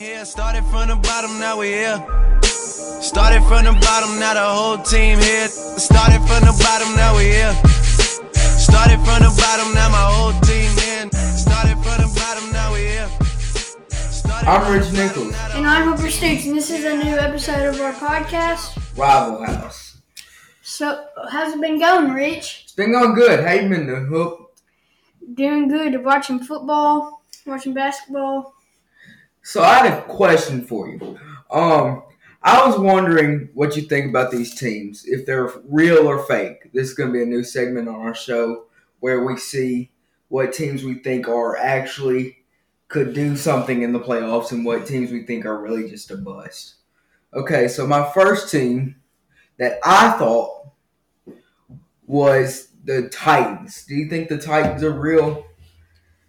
Yeah, started from the bottom, now we here. Started from the bottom, now the whole team here. Started from the bottom, now we here. Started from the bottom, now my whole team in. Started from the bottom, now we here. Started I'm Rich the Nichols. And I'm Hooper Stoots, and this is a new episode of our podcast. Rival House. So, how's it been going, Rich? It's been going good. How you been doing, Hook? Doing good. Watching football, watching basketball. So I had a question for you. Um, I was wondering what you think about these teams, if they're real or fake. This is going to be a new segment on our show where we see what teams we think are actually could do something in the playoffs and what teams we think are really just a bust. Okay, so my first team that I thought was the Titans. Do you think the Titans are real?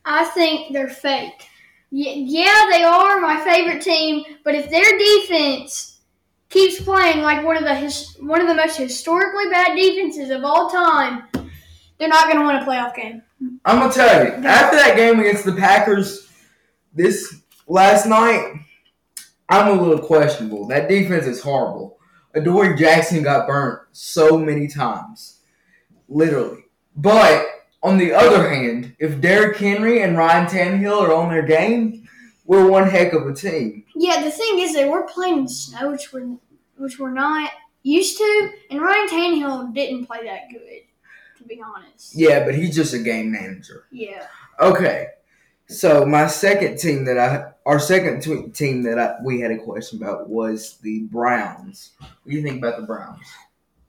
I think they're fake. Yeah, they are my favorite team, but if their defense keeps playing like one of the his- one of the most historically bad defenses of all time, they're not going to win a playoff game. I'm gonna tell you, after that game against the Packers this last night, I'm a little questionable. That defense is horrible. Adoree Jackson got burnt so many times. Literally. But on the other hand, if Derrick Henry and Ryan Tannehill are on their game, we're one heck of a team. Yeah, the thing is that we're playing in snow, which we're which we're not used to, and Ryan Tannehill didn't play that good, to be honest. Yeah, but he's just a game manager. Yeah. Okay. So my second team that I, our second t- team that I, we had a question about was the Browns. What do you think about the Browns?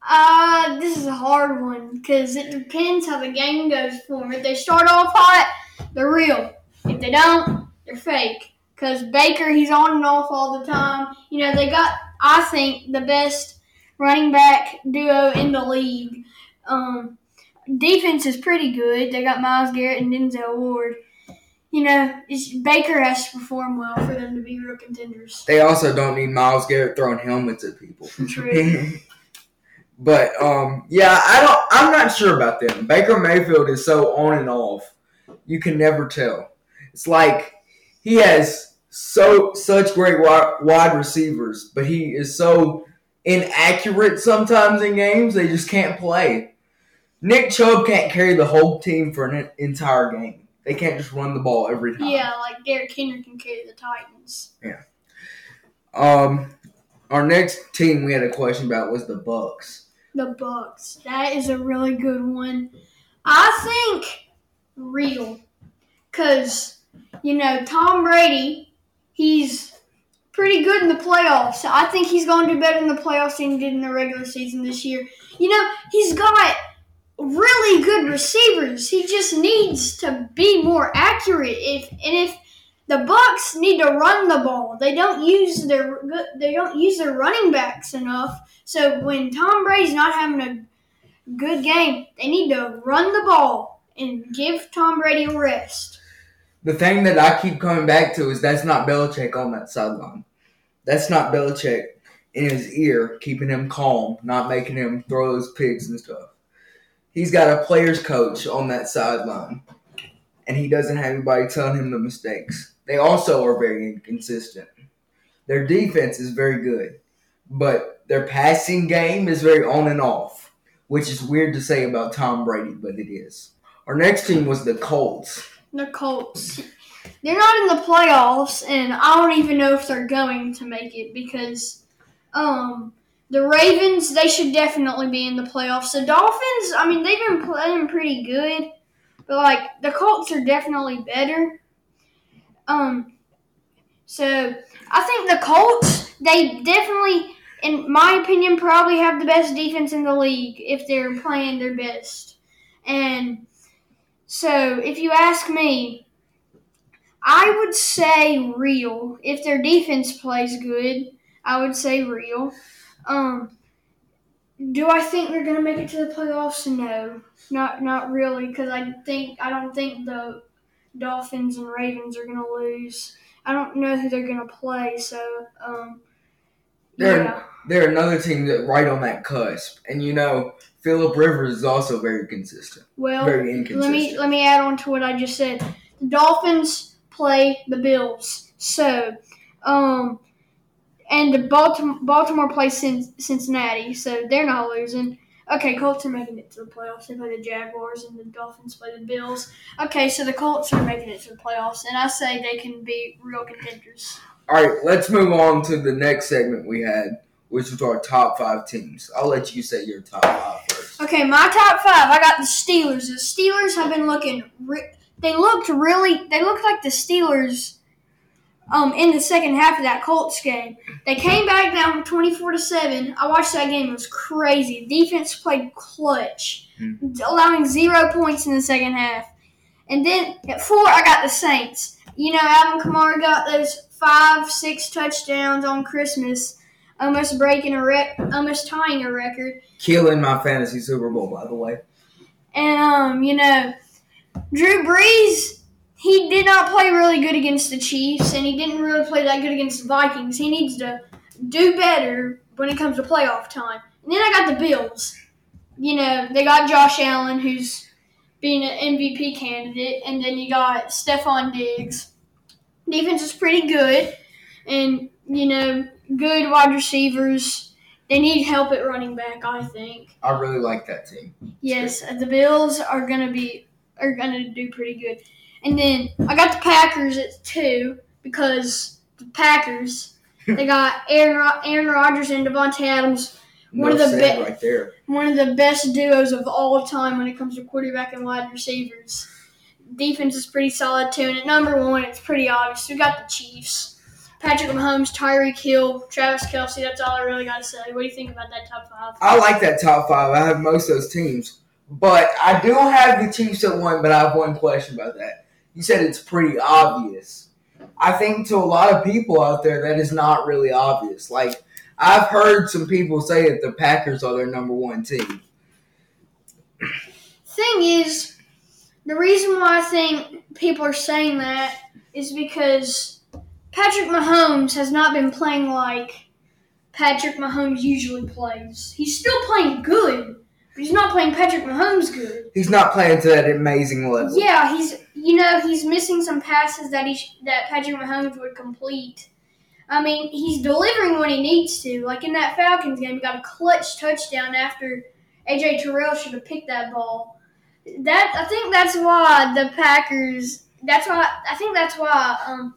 Uh, this is a hard one because it depends how the game goes for them. If they start off hot, they're real. If they don't, they're fake. Because Baker, he's on and off all the time. You know, they got, I think, the best running back duo in the league. Um, defense is pretty good. They got Myles Garrett and Denzel Ward. You know, it's, Baker has to perform well for them to be real contenders. They also don't need Myles Garrett throwing helmets at people. True. but um, yeah, I don't. I'm not sure about them. Baker Mayfield is so on and off. You can never tell. It's like he has so such great wide receivers, but he is so inaccurate sometimes in games. They just can't play. Nick Chubb can't carry the whole team for an entire game. They can't just run the ball every time. Yeah, like Derrick Henry can carry the Titans. Yeah. Um, our next team we had a question about was the Bucks. The Bucks. That is a really good one. I think real, cause you know Tom Brady, he's pretty good in the playoffs. I think he's going to do better in the playoffs than he did in the regular season this year. You know he's got really good receivers. He just needs to be more accurate. If and if the Bucks need to run the ball, they don't use their they don't use their running backs enough. So when Tom Brady's not having a good game, they need to run the ball and give Tom Brady a rest. The thing that I keep coming back to is that's not Belichick on that sideline. That's not Belichick in his ear, keeping him calm, not making him throw those picks and stuff. He's got a player's coach on that sideline, and he doesn't have anybody telling him the mistakes. They also are very inconsistent. Their defense is very good, but their passing game is very on and off, which is weird to say about Tom Brady, but it is. Our next team was the Colts. The Colts. They're not in the playoffs, and I don't even know if they're going to make it because um, the Ravens, they should definitely be in the playoffs. The Dolphins, I mean, they've been playing pretty good, but like the Colts are definitely better. Um, so I think the Colts, they definitely, in my opinion, probably have the best defense in the league if they're playing their best. And so if you ask me, I would say real. If their defense plays good, I would say real. Um, do I think they're gonna make it to the playoffs? No, not not really, because I think I don't think the Dolphins and Ravens are gonna lose. I don't know who they're gonna play, so um, They're yeah. they're another team that right on that cusp, and you know Philip Rivers is also very consistent, Well, very let me let me add on to what I just said. The Dolphins play the Bills, so Um, and the Baltimore Baltimore plays Cincinnati, so they're not losing. Okay, Colts are making it to the playoffs. They play the Jaguars, and the Dolphins play the Bills. Okay, so the Colts are making it to the playoffs, and I say they can be real contenders. All right, let's move on to the next segment we had, which was our top five teams. I'll let you say your top five first. Okay, my top five. I got the Steelers. The Steelers have been looking. Re- they looked really. They looked like the Steelers. Um, in the second half of that Colts game, they came back down twenty four to seven. I watched that game; it was crazy. Defense played clutch, allowing zero points in the second half. And then at four, I got the Saints. You know, Alvin Kamara got those five, six touchdowns on Christmas, almost breaking a rec, almost tying a record. Killing my fantasy Super Bowl, by the way. And um, you know, Drew Brees, he did not play really good against the Chiefs, and he didn't really play that good against the Vikings. He needs to do better when it comes to playoff time. And then I got the Bills. You know, they got Josh Allen, who's being an MVP candidate, and then you got Stefon Diggs. Defense is pretty good, and you know, good wide receivers. They need help at running back, I think. I really like that team. Yes, the Bills are gonna be are gonna do pretty good. And then I got the Packers at two because the Packers they got Aaron Ro- Aaron Rodgers and Davante Adams, One of the said be- right there. one of the best duos of all time when it comes to quarterback and wide receivers. Defense is pretty solid too, and at number one, it's pretty obvious. We got the Chiefs. Patrick Mahomes, Tyreek Hill, Travis Kelce. That's all I really got to say. What do you think about that top five? I like that top five. I have most of those teams, but I do have the Chiefs at one. But I have one question about that. You said it's pretty obvious. I think to a lot of people out there, that is not really obvious. Like I've heard some people say that the Packers are their number one team. Thing is, the reason why I think people are saying that is because Patrick Mahomes has not been playing like Patrick Mahomes usually plays. He's still playing good, but he's not playing Patrick Mahomes good. He's not playing to that amazing level. Yeah, he's you know he's missing some passes that he sh- that Patrick Mahomes would complete. I mean, he's delivering when he needs to. Like in that Falcons game, he got a clutch touchdown after AJ Terrell should have picked that ball. That I think that's why the Packers. That's why I think that's why um,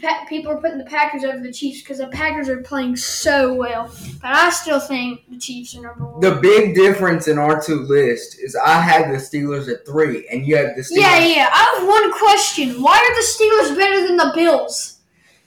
pa- people are putting the Packers over the Chiefs because the Packers are playing so well. But I still think the Chiefs are number one. The big difference in our two lists is I had the Steelers at three, and you had the Steelers. yeah, yeah. I have one question. Why are the Steelers better than the Bills?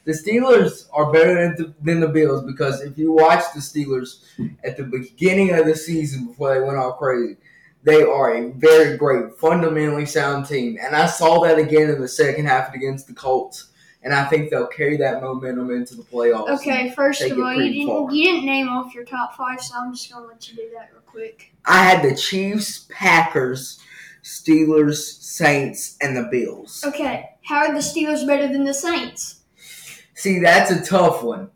The Steelers are better than the, than the Bills because if you watch the Steelers at the beginning of the season before they went all crazy, they are a very great, fundamentally sound team. And I saw that again in the second half against the Colts. And I think they'll carry that momentum into the playoffs. Okay, first of all, you didn't far. you didn't name off your top five, so I'm just gonna let you do that real quick. I had the Chiefs, Packers, Steelers, Saints, and the Bills. Okay, how are the Steelers better than the Saints? See, that's a tough one.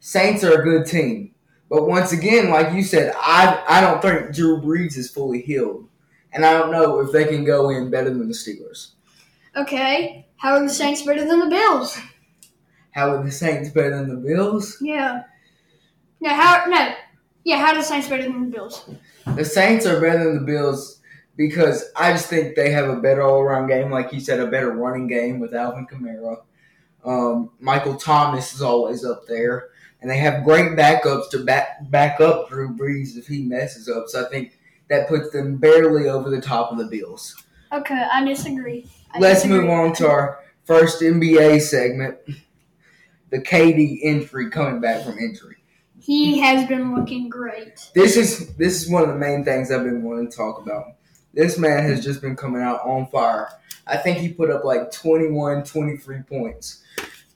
Saints are a good team. But once again, like you said, I I don't think Drew Brees is fully healed. And I don't know if they can go in better than the Steelers. Okay, how are the Saints better than the Bills? How are the Saints better than the Bills? Yeah. No, how no. Yeah, how are the Saints better than the Bills? The Saints are better than the Bills because I just think they have a better all around game, like you said, a better running game with Alvin Kamara. Um, Michael Thomas is always up there, and they have great backups to back back up Drew Brees if he messes up. So I think that puts them barely over the top of the Bills. Okay, I disagree. I Let's disagree. move on to our first NBA segment. The KD injury coming back from injury. He has been looking great. This is this is one of the main things I've been wanting to talk about. This man has just been coming out on fire. I think he put up like 21, 23 points.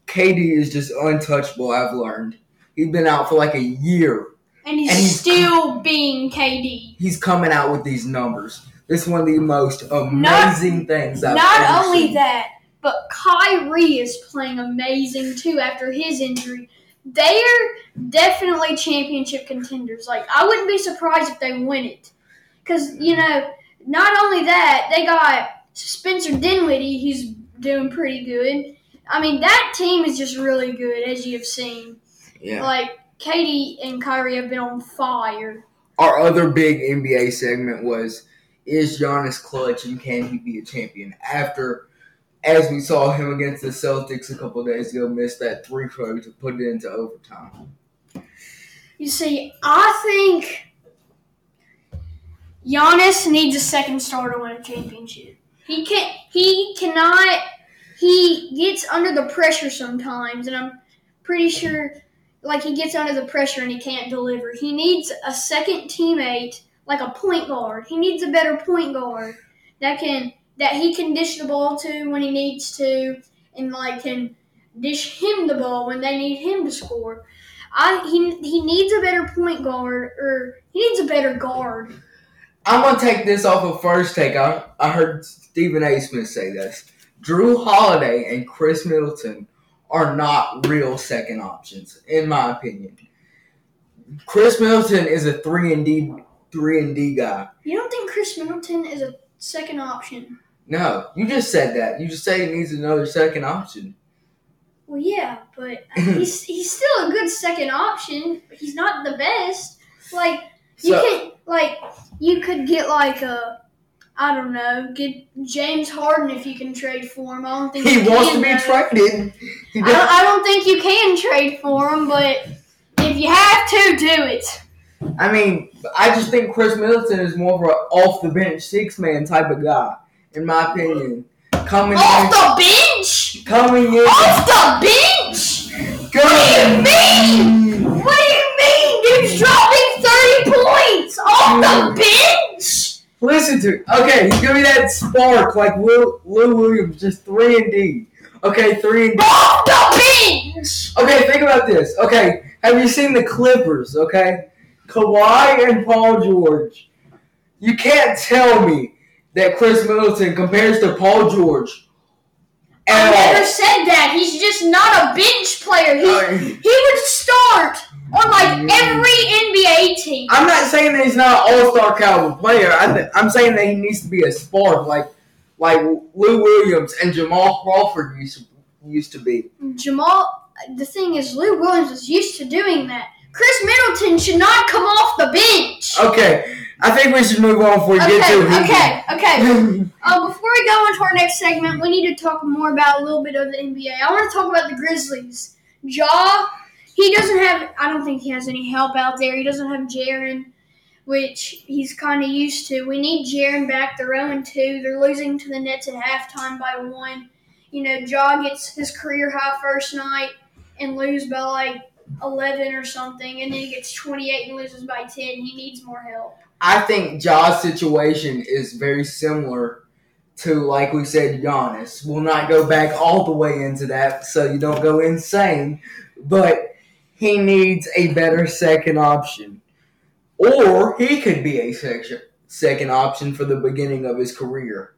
KD is just untouchable, I've learned. He's been out for like a year. And he's, And he's- still being KD. He's coming out with these numbers. This is one of the most amazing things I've Not only seen. that, but Kyrie is playing amazing too after his injury. They are definitely championship contenders. Like I wouldn't be surprised if they win it, because you know, not only that they got Spencer Dinwiddie, he's doing pretty good. I mean, that team is just really good, as you have seen. Yeah. Like KD and Kyrie have been on fire. Our other big NBA segment was is Giannis clutch and can he be a champion? After, as we saw him against the Celtics a couple days ago, missed that three throw to put it into overtime. You see, I think Giannis needs a second star to win a championship. He can he cannot he gets under the pressure sometimes and I'm pretty sure like he gets under the pressure and he can't deliver. He needs a second teammate like a point guard. He needs a better point guard that can that he can dish the ball to when he needs to and like can dish him the ball when they need him to score. I he he needs a better point guard or he needs a better guard. I'm gonna take this off of first take. I, I heard Stephen A. Smith say this. Jrue Holiday and Khris Middleton are not real second options, in my opinion. Khris Middleton is a three and D three and D guy. You don't think Khris Middleton is a second option? No, you just said that. You just say he needs another second option. Well, yeah, but he's he's still a good second option. but He's not the best. Like you So- can like you could get like a I don't know, get James Harden if you can trade for him. I don't think He wants can, to be though. traded. I don't, I don't think you can trade for him, but if you have to, do it. I mean, I just think Khris Middleton is more of an off the bench six man type of guy, in my opinion. Coming Off in, the bench. coming in, Off the bench. Go! What do you mean? What do you mean? Dude's dropping 30 points off the bench! Listen to it. Okay, he's gonna be that spark like Lou, Lou Williams, just three and D. Okay, three and D. Off the bench! Okay, think about this. Okay, have you seen the Clippers? Okay, Kawhi and Paul George. You can't tell me that Khris Middleton compares to Paul George I never all. said that. He's just not a bench player. He, he would start on like mm. every NBA team. I'm not saying that he's not an all-star caliber player. I th- I'm saying that he needs to be a spark, like like Lou Williams and Jamal Crawford used to, used to be. Jamal, the thing is, Lou Williams is used to doing that. Khris Middleton should not come off the bench. Okay, I think we should move on before we Okay, get to it. okay, okay. Uh, before we go into our next segment, we need to talk more about a little bit of the NBA. I want to talk about the Grizzlies. Ja, he doesn't have. I don't think he has any help out there. He doesn't have Jaren, which he's kind of used to. We need Jaren back. They're 0 2. They're losing to the Nets at halftime by one. You know, Ja gets his career high first night and lose by like 11 or something, and then he gets 28 and loses by 10. He needs more help. I think Ja's situation is very similar to, like we said, Giannis. We'll not go back all the way into that so you don't go insane, but he needs a better second option. Or he could be a section, second option for the beginning of his career.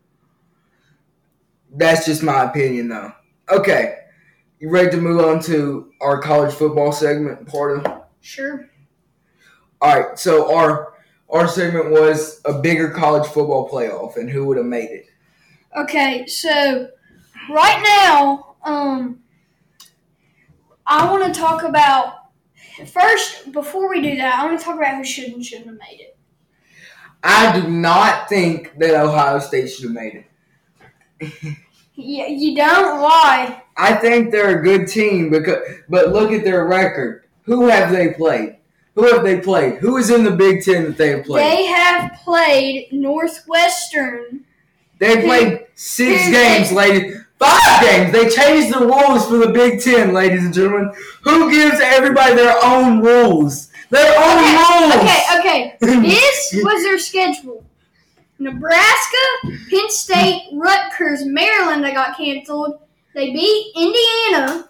That's just my opinion, though. Okay, you ready to move on to our college football segment part of Sure. all right, so our our segment was a bigger college football playoff and who would have made it. Okay, so right now, um, I want to talk about first. Before we do that, I want to talk about who should and shouldn't have made it. I do not think that Ohio State should have made it. Yeah, you don't. Why? I think they're a good team because but look at their record. Who have they played? Who have they played? Who is in the Big Ten that they have played? They have played Northwestern. They played six Who- games, ladies. Five games. They changed the rules for the Big Ten, ladies and gentlemen. Who gives everybody their own rules? Their own Okay, rules. okay, okay. This was their schedule. Nebraska, Penn State, Rutgers, Maryland. That got canceled. They beat Indiana.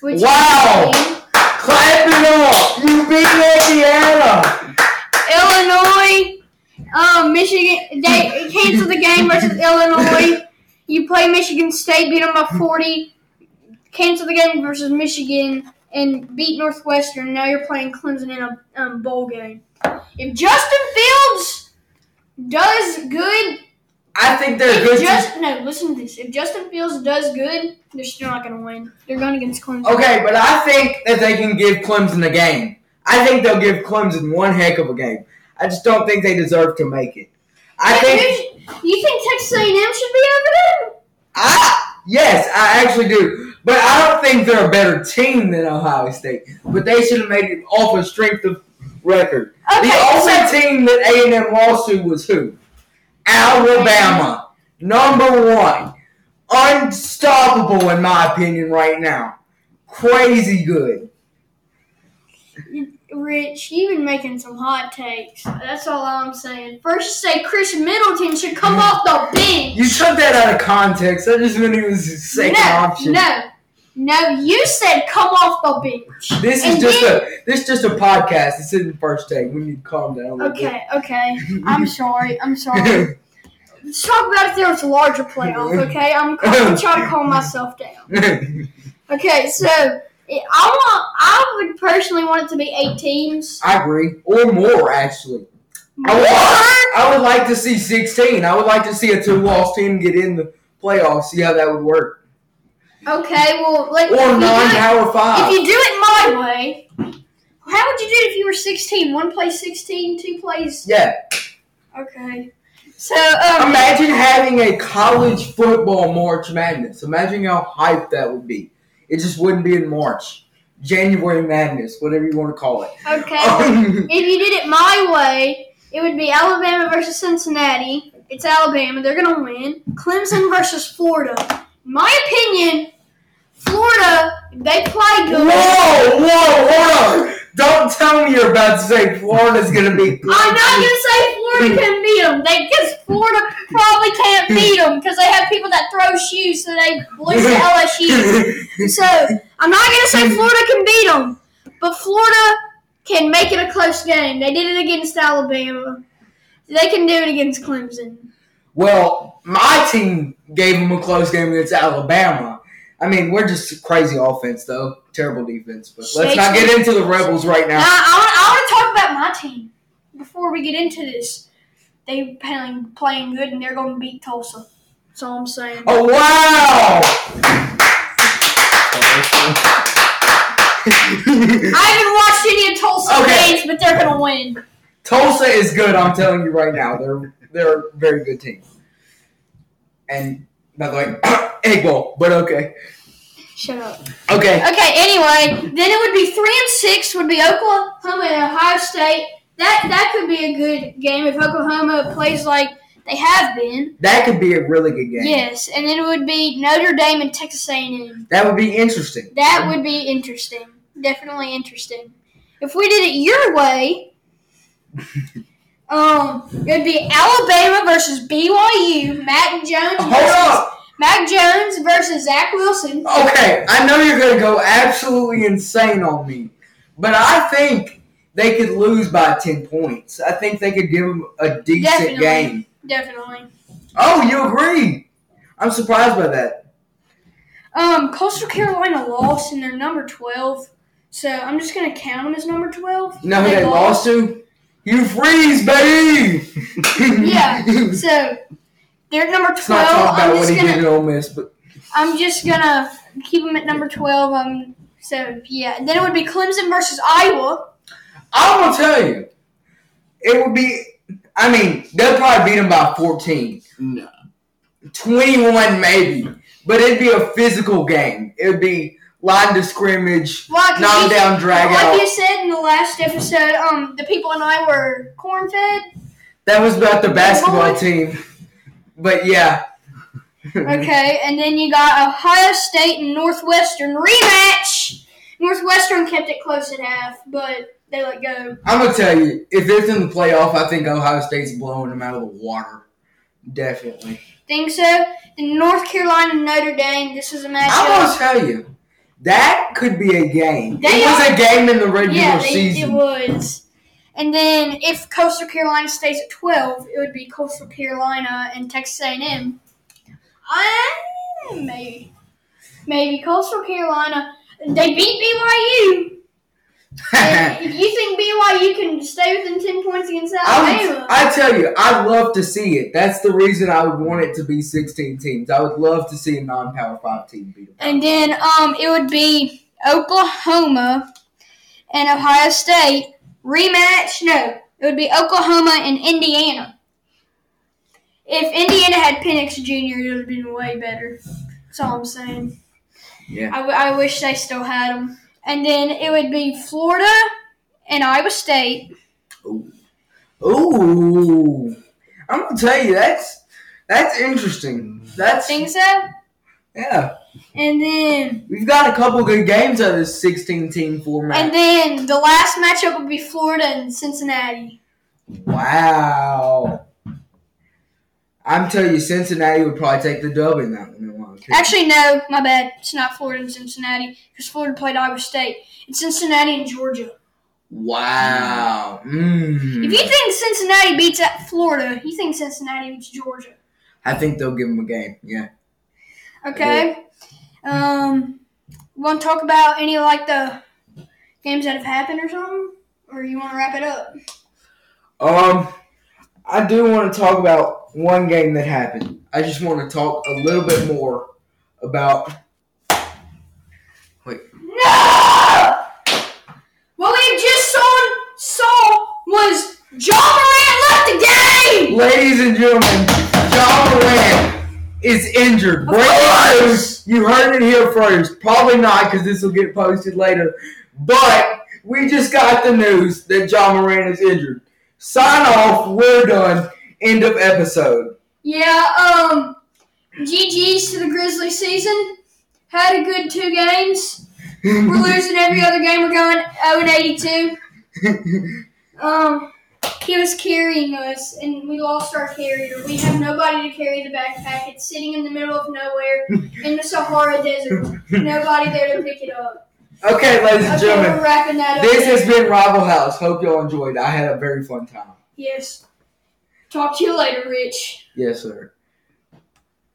Which Wow. Clap it up! You beat Indiana! Illinois, um, Michigan. They canceled the game versus Illinois. You play Michigan State, beat them by forty. Cancel the game versus Michigan and beat Northwestern. Now you're playing Clemson in a um, bowl game. If Justin Fields does good, I think they're good. to- just, no, listen to this. If Justin Fields does good, they're still not going to win. They're going against Clemson. Okay, but I think that they can give Clemson a game. I think they'll give Clemson one heck of a game. I just don't think they deserve to make it. I Yeah, think You think Texas A&M should be over them? I yes, I actually do. But I don't think they're a better team than Ohio State. But they should have made it off a strength of record. Okay, the only so- team that A and M lost to was who? Alabama, number one, unstoppable in my opinion right now. Crazy good. Rich, you've been making some hot takes. That's all I'm saying. First, you say Khris Middleton should come off the bench. You took that out of context. I just meant he was a second no, option. no, no. You said come off the bench. This is And just then- a this is just a podcast. This isn't first take. We need to calm down a little Okay, okay. I'm sorry. I'm sorry. Let's talk about if there was a larger playoff. Okay, I'm, I'm trying to calm myself down. Okay, so it, I want. I would personally want it to be eight teams. I agree, or more actually. I would, More? I would like to see 16. I would like to see a two-loss team get in the playoffs. See how that would work. Okay, well, like if Or you do it- non-power If you do it my way, how would you do it if you were 16? One plays 16, two plays. Yeah. Okay. So, um, Imagine having a college football March Madness. Imagine how hyped that would be. It just wouldn't be in March. January Madness, whatever you want to call it. okay. well, if you did it my way, it would be Alabama versus Cincinnati. It's Alabama. They're going to win. Clemson versus Florida. In my opinion, Florida, they play good. Whoa, whoa, hold on. Don't tell me you're about to say Florida's going to be I'm not going to say Florida can beat them. They, because Florida probably can't beat them because they have people that throw shoes, so they lose to LSU. So I'm not gonna say Florida can beat them, but Florida can make it a close game. They did it against Alabama. They can do it against Clemson. Well, my team gave them a close game against Alabama. I mean, we're just crazy offense, though. Terrible defense. But let's not get into the Rebels right Now now. I want, I want to talk about my team before we get into this. They playing playing good and they're going to beat Tulsa. That's all I'm saying. Oh, wow! I haven't watched any of Tulsa Okay. games, but they're going to win. Tulsa is good, I'm telling you right now. They're they're a very good team. And, by the way, egg bowl, but okay. Shut up. Okay. Okay, anyway, then it would be three and six would be Oklahoma and Ohio State. That that could be a good game if Oklahoma plays like they have been. That could be a really good game. Yes, and then it would be Notre Dame and Texas A&M. That would be interesting. That would be interesting. Definitely interesting. If we did it your way, um, it would be Alabama versus BYU. Mac Jones Hold versus up. Mac Jones versus Zach Wilson. Okay, I know you're going to go absolutely insane on me, but I think they could lose by 10 points. I think they could give them a decent Definitely. game. Definitely. Oh, you agree? I'm surprised by that. Um, Coastal Carolina lost and they're number twelve, so I'm just gonna count them as number twelve. No, know who they lost to? You freeze, baby! Yeah. So they're number Let's not twelve. talk about I'm what just he gonna at Ole Miss, but I'm just gonna keep them at number twelve. Um, so yeah, then it would be Clemson versus Iowa. I'm gonna tell you, it would be. I mean, they'll probably beat them by 14. No. 21 maybe, but it'd be a physical game. It would be line to scrimmage, Why? 'Cause knock down, drag like out. you said in the last episode, um, the people and I were corn fed. That was about the basketball team. But yeah. Okay, and then you got Ohio State and Northwestern rematch. Northwestern kept it close at half, but they let go. I'm gonna tell you, if it's in the playoff, I think Ohio State's blowing them out of the water. Definitely. Think so? Then North Carolina and Notre Dame. This is a match. I'm gonna tell you, that could be a game. They it was are- a game in the regular Yeah, they, it season. was. And then if Coastal Carolina stays at twelve, it would be Coastal Carolina and Texas A&M. I maybe, maybe Coastal Carolina. They beat BYU. If you think BYU can stay within ten points against I, Alabama, would, I tell you, I'd love to see it. That's the reason I would want it to be 16 teams. I would love to see a non-power five team beat them. and then um, it would be Oklahoma and Ohio State rematch. No, it would be Oklahoma and Indiana. If Indiana had Penix Jr., it would have been way better. That's all I'm saying. Yeah. I, w- I wish they still had him. And then it would be Florida and Iowa State. Ooh, I'm gonna tell you that's that's interesting. That's Think so? yeah. And then We've got a couple good games out of this 16 team format. and then the last matchup will be Florida and Cincinnati. wow. I'm telling you, Cincinnati would probably take the dub in that one. in my opinion. Actually, no, my bad. It's not Florida and Cincinnati because Florida played Iowa State. It's Cincinnati and Georgia. wow. Mm. If you think Cincinnati beats at Florida, you think Cincinnati beats Georgia. I think they'll give them a game. Yeah. Okay. Um, want to talk about any like the games that have happened or something, or you want to wrap it up? Um, I do want to talk about one game that happened. I just want to talk a little bit more about. Wait. No! What we just saw saw was Ja Morant left the game. Ladies and gentlemen, Ja Morant is injured. Breaking news. You heard it here first. Probably not because this will get posted later. But we just got the news that Ja Morant is injured. Sign off. We're done. End of episode. Yeah. Um. GG's to the Grizzly season. Had a good two games. We're losing every other game. We're going 0 and 82. Um, he was carrying us, and we lost our carrier. We have nobody to carry the backpack. It's sitting in the middle of nowhere in the Sahara Desert. Nobody there to pick it up. okay, ladies and Okay, we're gentlemen. wrapping that up. This there. has been Rival House. Hope y'all enjoyed. I had a very fun time. Yes. Talk to you later, Rich. Yes, sir.